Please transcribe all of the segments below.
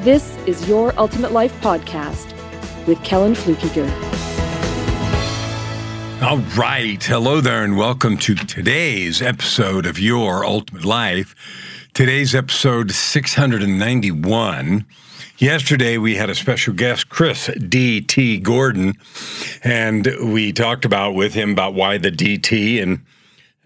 this is Your Ultimate Life Podcast with Kellen Flukiger. All right. Hello there, and welcome to today's episode of Your Ultimate Life. Today's episode 691. Yesterday, we had a special guest, Chris D.T. Gordon, and we talked about with him about why the DT and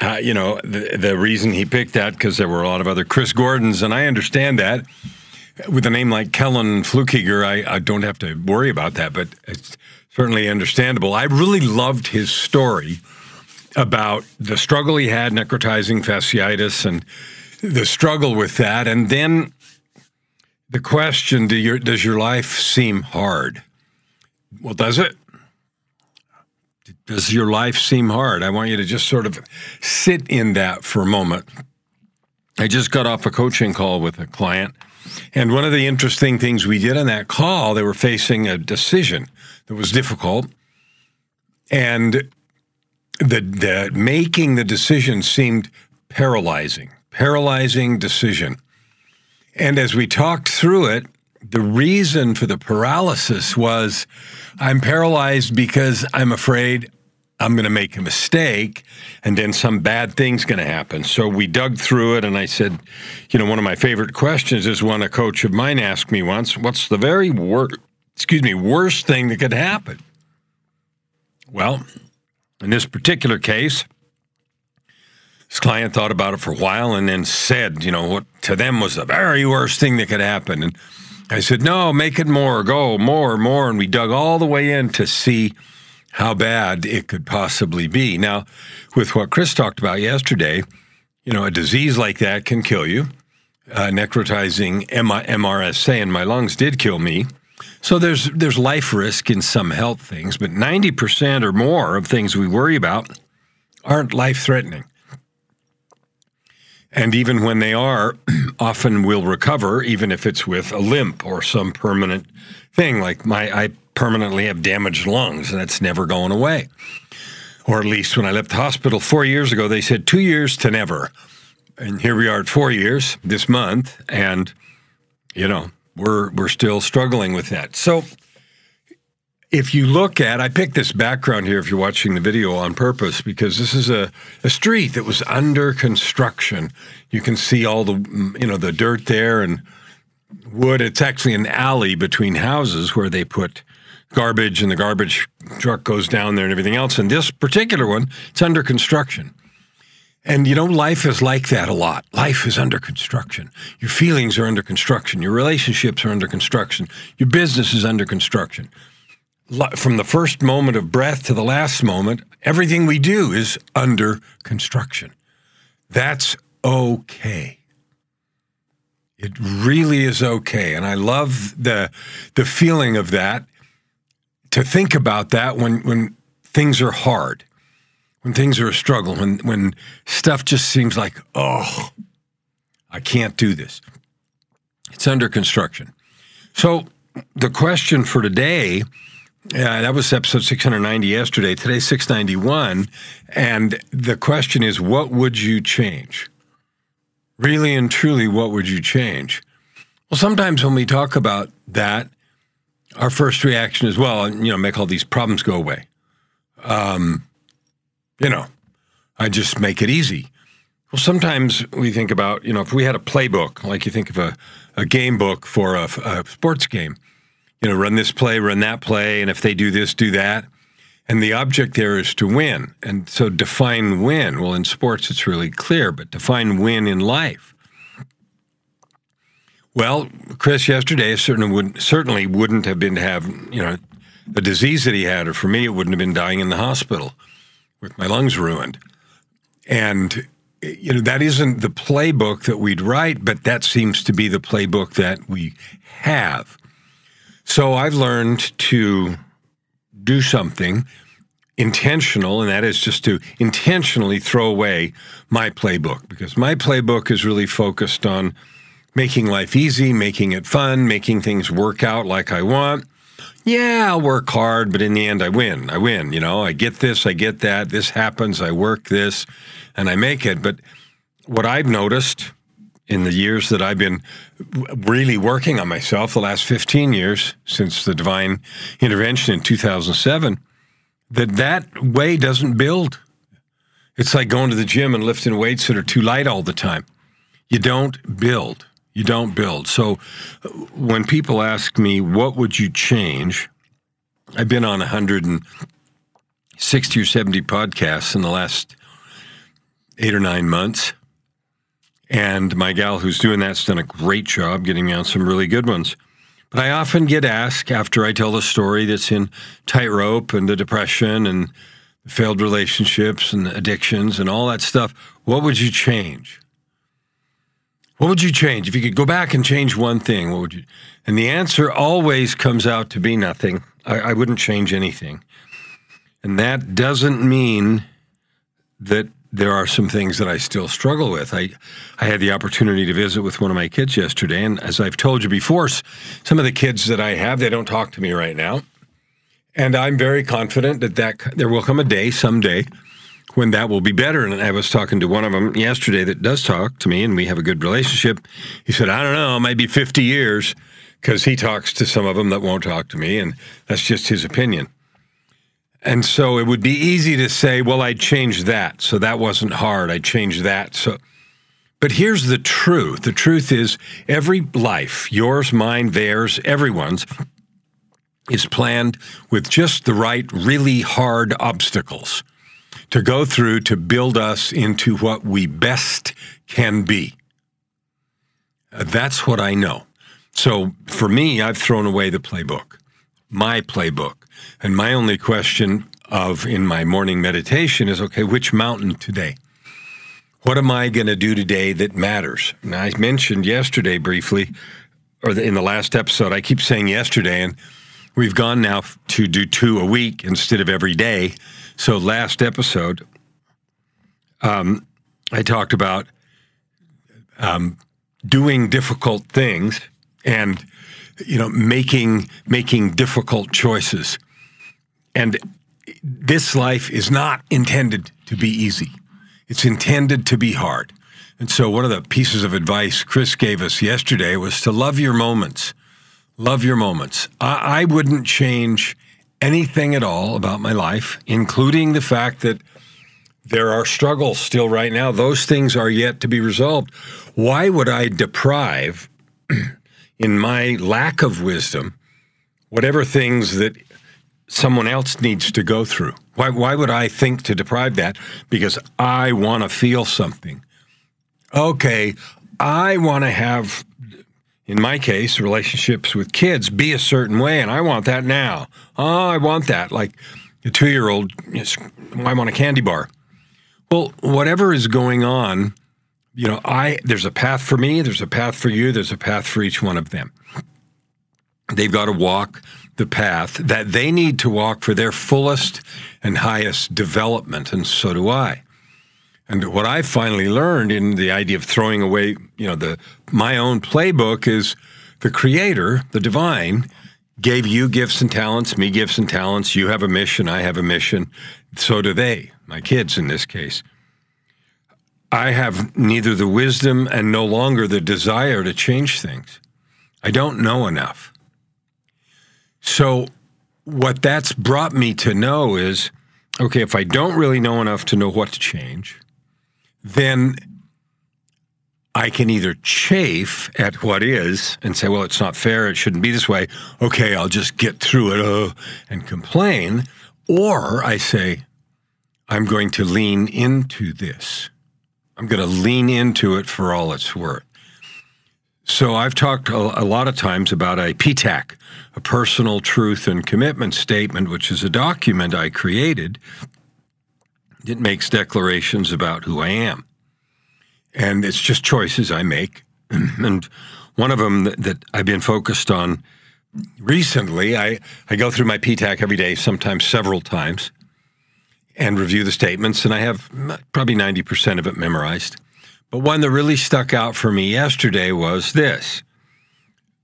uh, you know the, the reason he picked that because there were a lot of other Chris Gordons, and I understand that. With a name like Kellen Flukiger, I, I don't have to worry about that, but it's certainly understandable. I really loved his story about the struggle he had necrotizing fasciitis and the struggle with that, and then the question: do your, Does your life seem hard? Well, does it? Does your life seem hard? I want you to just sort of sit in that for a moment. I just got off a coaching call with a client, and one of the interesting things we did on that call, they were facing a decision that was difficult, and the, the making the decision seemed paralyzing, paralyzing decision. And as we talked through it, the reason for the paralysis was I'm paralyzed because I'm afraid I'm going to make a mistake and then some bad thing's going to happen. So we dug through it and I said, you know, one of my favorite questions is one a coach of mine asked me once, what's the very worst, excuse me, worst thing that could happen? Well, in this particular case, this client thought about it for a while and then said, you know, what to them was the very worst thing that could happen. And I said, no, make it more, go more, more. And we dug all the way in to see how bad it could possibly be. Now, with what Chris talked about yesterday, you know, a disease like that can kill you. Uh, necrotizing MRSA in my lungs did kill me. So there's there's life risk in some health things, but 90% or more of things we worry about aren't life threatening. And even when they are, often will recover, even if it's with a limp or some permanent thing. Like my, I permanently have damaged lungs, and that's never going away. Or at least when I left the hospital four years ago, they said two years to never. And here we are at four years this month, and you know we're we're still struggling with that. So if you look at, I picked this background here if you're watching the video on purpose because this is a, a street that was under construction. You can see all the you know the dirt there and wood. It's actually an alley between houses where they put garbage and the garbage truck goes down there and everything else. And this particular one, it's under construction. And you know, life is like that a lot. Life is under construction. Your feelings are under construction. Your relationships are under construction. Your business is under construction. From the first moment of breath to the last moment, everything we do is under construction. That's okay. It really is okay. And I love the the feeling of that to think about that when when things are hard, when things are a struggle, when when stuff just seems like, oh, I can't do this. It's under construction. So the question for today, uh, that was episode 690 yesterday. Today's 691, and the question is, what would you change? Really and truly, what would you change? Well, sometimes when we talk about that, our first reaction is, well, you know, make all these problems go away. Um, you know, I just make it easy. Well, sometimes we think about, you know, if we had a playbook, like you think of a, a game book for a, a sports game, you know, run this play, run that play, and if they do this, do that. And the object there is to win. And so define win. Well, in sports, it's really clear, but define win in life. Well, Chris, yesterday certainly would certainly wouldn't have been to have you know the disease that he had, or for me, it wouldn't have been dying in the hospital with my lungs ruined. And you know that isn't the playbook that we'd write, but that seems to be the playbook that we have. So I've learned to do something intentional, and that is just to intentionally throw away my playbook because my playbook is really focused on making life easy, making it fun, making things work out like I want. Yeah, I'll work hard, but in the end, I win. I win. You know, I get this, I get that, this happens, I work this, and I make it. But what I've noticed in the years that I've been really working on myself, the last 15 years since the divine intervention in 2007, that that way doesn't build. It's like going to the gym and lifting weights that are too light all the time. You don't build. You don't build. So uh, when people ask me, what would you change? I've been on 160 or 70 podcasts in the last eight or nine months. And my gal who's doing that's done a great job getting me on some really good ones. But I often get asked after I tell the story that's in tightrope and the depression and failed relationships and addictions and all that stuff, what would you change? What would you change? If you could go back and change one thing, what would you? And the answer always comes out to be nothing. I, I wouldn't change anything. And that doesn't mean that there are some things that I still struggle with. I, I had the opportunity to visit with one of my kids yesterday, and as I've told you before, some of the kids that I have, they don't talk to me right now. And I'm very confident that, that there will come a day someday when that will be better. And I was talking to one of them yesterday that does talk to me, and we have a good relationship. He said, I don't know, maybe 50 years because he talks to some of them that won't talk to me, and that's just his opinion. And so it would be easy to say, well, I'd change that. So that wasn't hard. I changed that. So, but here's the truth the truth is every life, yours, mine, theirs, everyone's, is planned with just the right, really hard obstacles to go through to build us into what we best can be. Uh, that's what I know. So for me, I've thrown away the playbook, my playbook. And my only question of in my morning meditation is okay, which mountain today? What am I going to do today that matters? And I mentioned yesterday briefly, or in the last episode, I keep saying yesterday, and we've gone now to do two a week instead of every day. So last episode, um, I talked about um, doing difficult things and you know making making difficult choices and this life is not intended to be easy. It's intended to be hard. And so, one of the pieces of advice Chris gave us yesterday was to love your moments. Love your moments. I, I wouldn't change anything at all about my life, including the fact that there are struggles still right now. Those things are yet to be resolved. Why would I deprive, in my lack of wisdom, whatever things that someone else needs to go through. Why, why would I think to deprive that? Because I want to feel something. Okay, I want to have, in my case, relationships with kids be a certain way, and I want that now. Oh, I want that. Like a two year old, I want a candy bar. Well, whatever is going on, you know, I there's a path for me, there's a path for you, there's a path for each one of them. They've got to walk the path that they need to walk for their fullest and highest development, and so do I. And what I finally learned in the idea of throwing away, you know, the my own playbook is the creator, the divine, gave you gifts and talents, me gifts and talents. You have a mission, I have a mission. So do they, my kids in this case. I have neither the wisdom and no longer the desire to change things. I don't know enough. So, what that's brought me to know is okay, if I don't really know enough to know what to change, then I can either chafe at what is and say, well, it's not fair, it shouldn't be this way. Okay, I'll just get through it uh, and complain. Or I say, I'm going to lean into this. I'm going to lean into it for all it's worth. So I've talked a, a, lot of times about a PTAC, a personal truth and commitment statement, which is a document I created. It makes declarations about who I am. And it's just choices I make. and one of them that, that I've been focused on recently, I, I go through my PTAC every day, sometimes several times, and review the statements, and I have probably 90% of it memorized. But one that really stuck out for me yesterday was this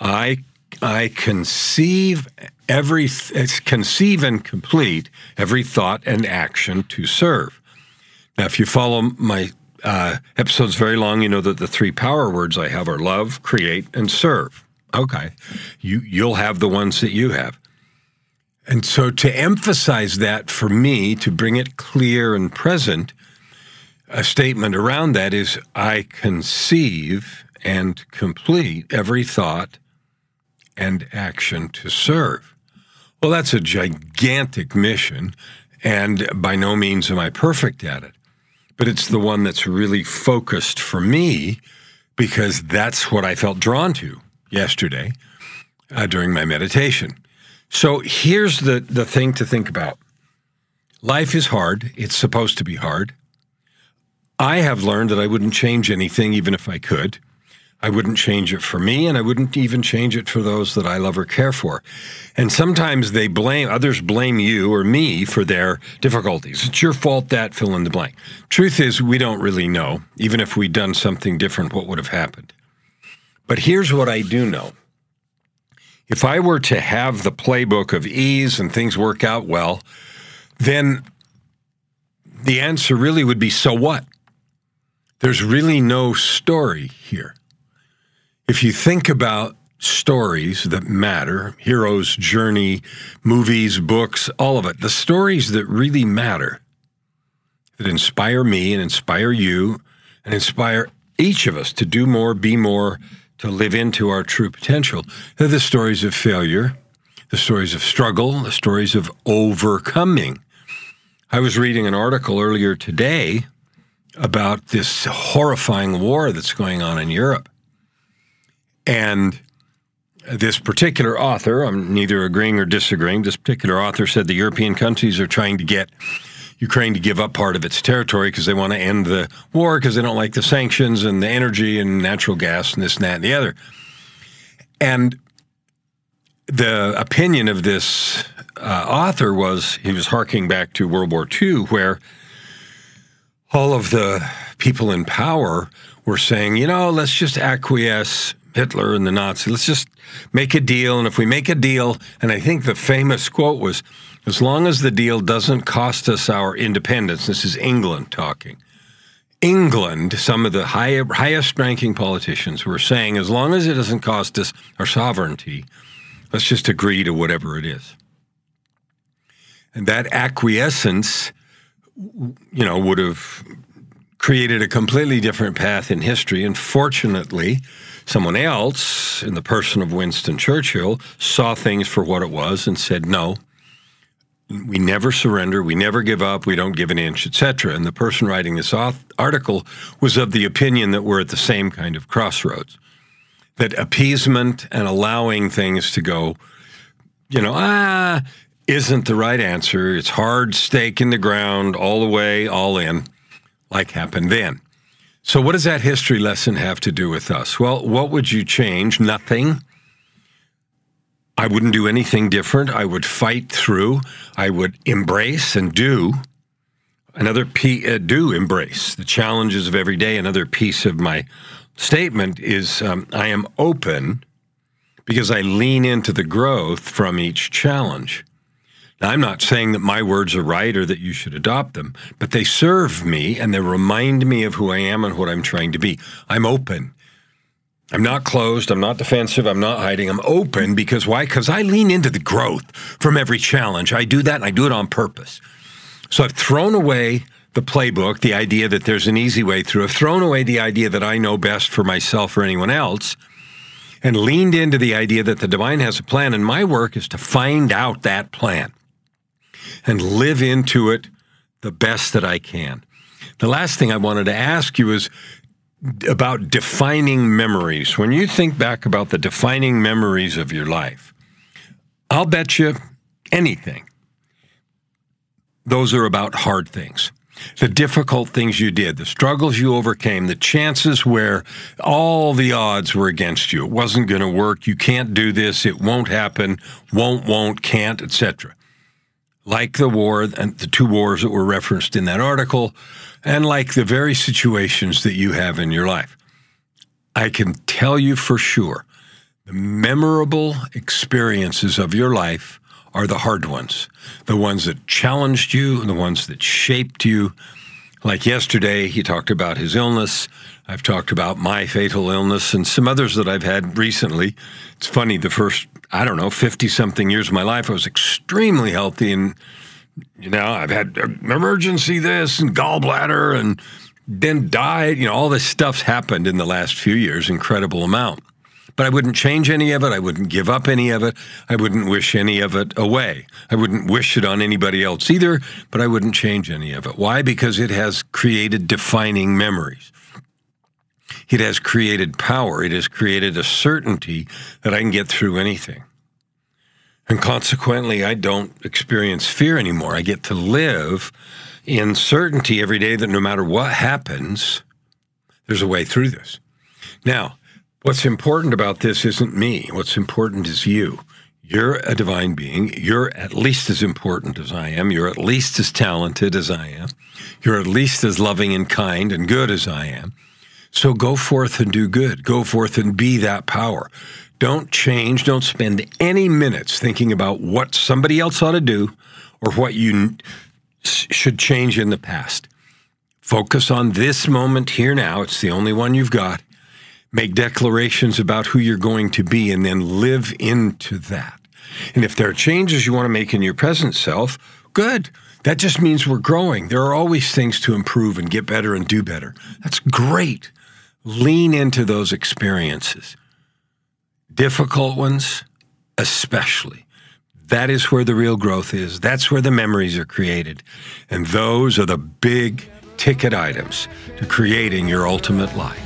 I, I conceive every conceive and complete every thought and action to serve. Now, if you follow my uh, episode's very long. You know that the three power words I have are love, create, and serve. Okay, you you'll have the ones that you have. And so to emphasize that for me, to bring it clear and present, a statement around that is I conceive and complete every thought and action to serve. Well, that's a gigantic mission, and by no means am I perfect at it but it's the one that's really focused for me because that's what I felt drawn to yesterday uh, during my meditation. So here's the, the thing to think about life is hard, it's supposed to be hard. I have learned that I wouldn't change anything even if I could. I wouldn't change it for me, and I wouldn't even change it for those that I love or care for. And sometimes they blame, others blame you or me for their difficulties. It's your fault that fill in the blank. Truth is, we don't really know, even if we'd done something different, what would have happened. But here's what I do know. If I were to have the playbook of ease and things work out well, then the answer really would be so what? There's really no story here. If you think about stories that matter, hero's journey, movies, books, all of it, the stories that really matter, that inspire me and inspire you and inspire each of us to do more, be more, to live into our true potential, they're the stories of failure, the stories of struggle, the stories of overcoming. I was reading an article earlier today about this horrifying war that's going on in Europe. And this particular author, I'm neither agreeing or disagreeing, this particular author said the European countries are trying to get Ukraine to give up part of its territory because they want to end the war because they don't like the sanctions and the energy and natural gas and this and that and the other. And the opinion of this uh, author was he was harking back to World War II, where all of the people in power were saying, you know, let's just acquiesce Hitler and the Nazis. Let's just make a deal. And if we make a deal, and I think the famous quote was, as long as the deal doesn't cost us our independence, this is England talking. England, some of the high, highest ranking politicians were saying, as long as it doesn't cost us our sovereignty, let's just agree to whatever it is. And that acquiescence, you know, would have created a completely different path in history. And fortunately, Someone else, in the person of Winston Churchill, saw things for what it was and said, no, we never surrender, we never give up, we don't give an inch, etc. And the person writing this article was of the opinion that we're at the same kind of crossroads. That appeasement and allowing things to go, you know, ah, isn't the right answer. It's hard stake in the ground, all the way, all in, like happened then. So, what does that history lesson have to do with us? Well, what would you change? Nothing. I wouldn't do anything different. I would fight through. I would embrace and do. Another P, uh, do embrace the challenges of every day. Another piece of my statement is um, I am open because I lean into the growth from each challenge. Now, I'm not saying that my words are right or that you should adopt them, but they serve me and they remind me of who I am and what I'm trying to be. I'm open. I'm not closed. I'm not defensive. I'm not hiding. I'm open because why? Because I lean into the growth from every challenge. I do that and I do it on purpose. So I've thrown away the playbook, the idea that there's an easy way through. I've thrown away the idea that I know best for myself or anyone else and leaned into the idea that the divine has a plan and my work is to find out that plan and live into it the best that I can. The last thing I wanted to ask you is about defining memories. When you think back about the defining memories of your life, I'll bet you anything. Those are about hard things. the difficult things you did, the struggles you overcame, the chances where all the odds were against you. It wasn't going to work. You can't do this. It won't happen. Won't, won't, can't, etc. Like the war and the two wars that were referenced in that article, and like the very situations that you have in your life. I can tell you for sure the memorable experiences of your life are the hard ones, the ones that challenged you, the ones that shaped you. Like yesterday, he talked about his illness. I've talked about my fatal illness and some others that I've had recently. It's funny, the first, I don't know, 50 something years of my life, I was extremely healthy. And, you know, I've had emergency this and gallbladder and then died. You know, all this stuff's happened in the last few years, incredible amount. But I wouldn't change any of it. I wouldn't give up any of it. I wouldn't wish any of it away. I wouldn't wish it on anybody else either, but I wouldn't change any of it. Why? Because it has created defining memories. It has created power. It has created a certainty that I can get through anything. And consequently, I don't experience fear anymore. I get to live in certainty every day that no matter what happens, there's a way through this. Now, What's important about this isn't me. What's important is you. You're a divine being. You're at least as important as I am. You're at least as talented as I am. You're at least as loving and kind and good as I am. So go forth and do good. Go forth and be that power. Don't change. Don't spend any minutes thinking about what somebody else ought to do or what you should change in the past. Focus on this moment here now. It's the only one you've got make declarations about who you're going to be, and then live into that. And if there are changes you want to make in your present self, good. That just means we're growing. There are always things to improve and get better and do better. That's great. Lean into those experiences. Difficult ones, especially. That is where the real growth is. That's where the memories are created. And those are the big ticket items to creating your ultimate life.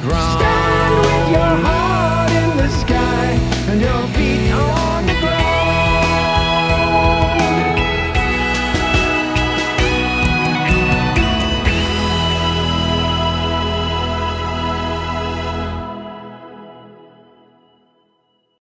ground. Stand with your heart in the sky, and you'll feel.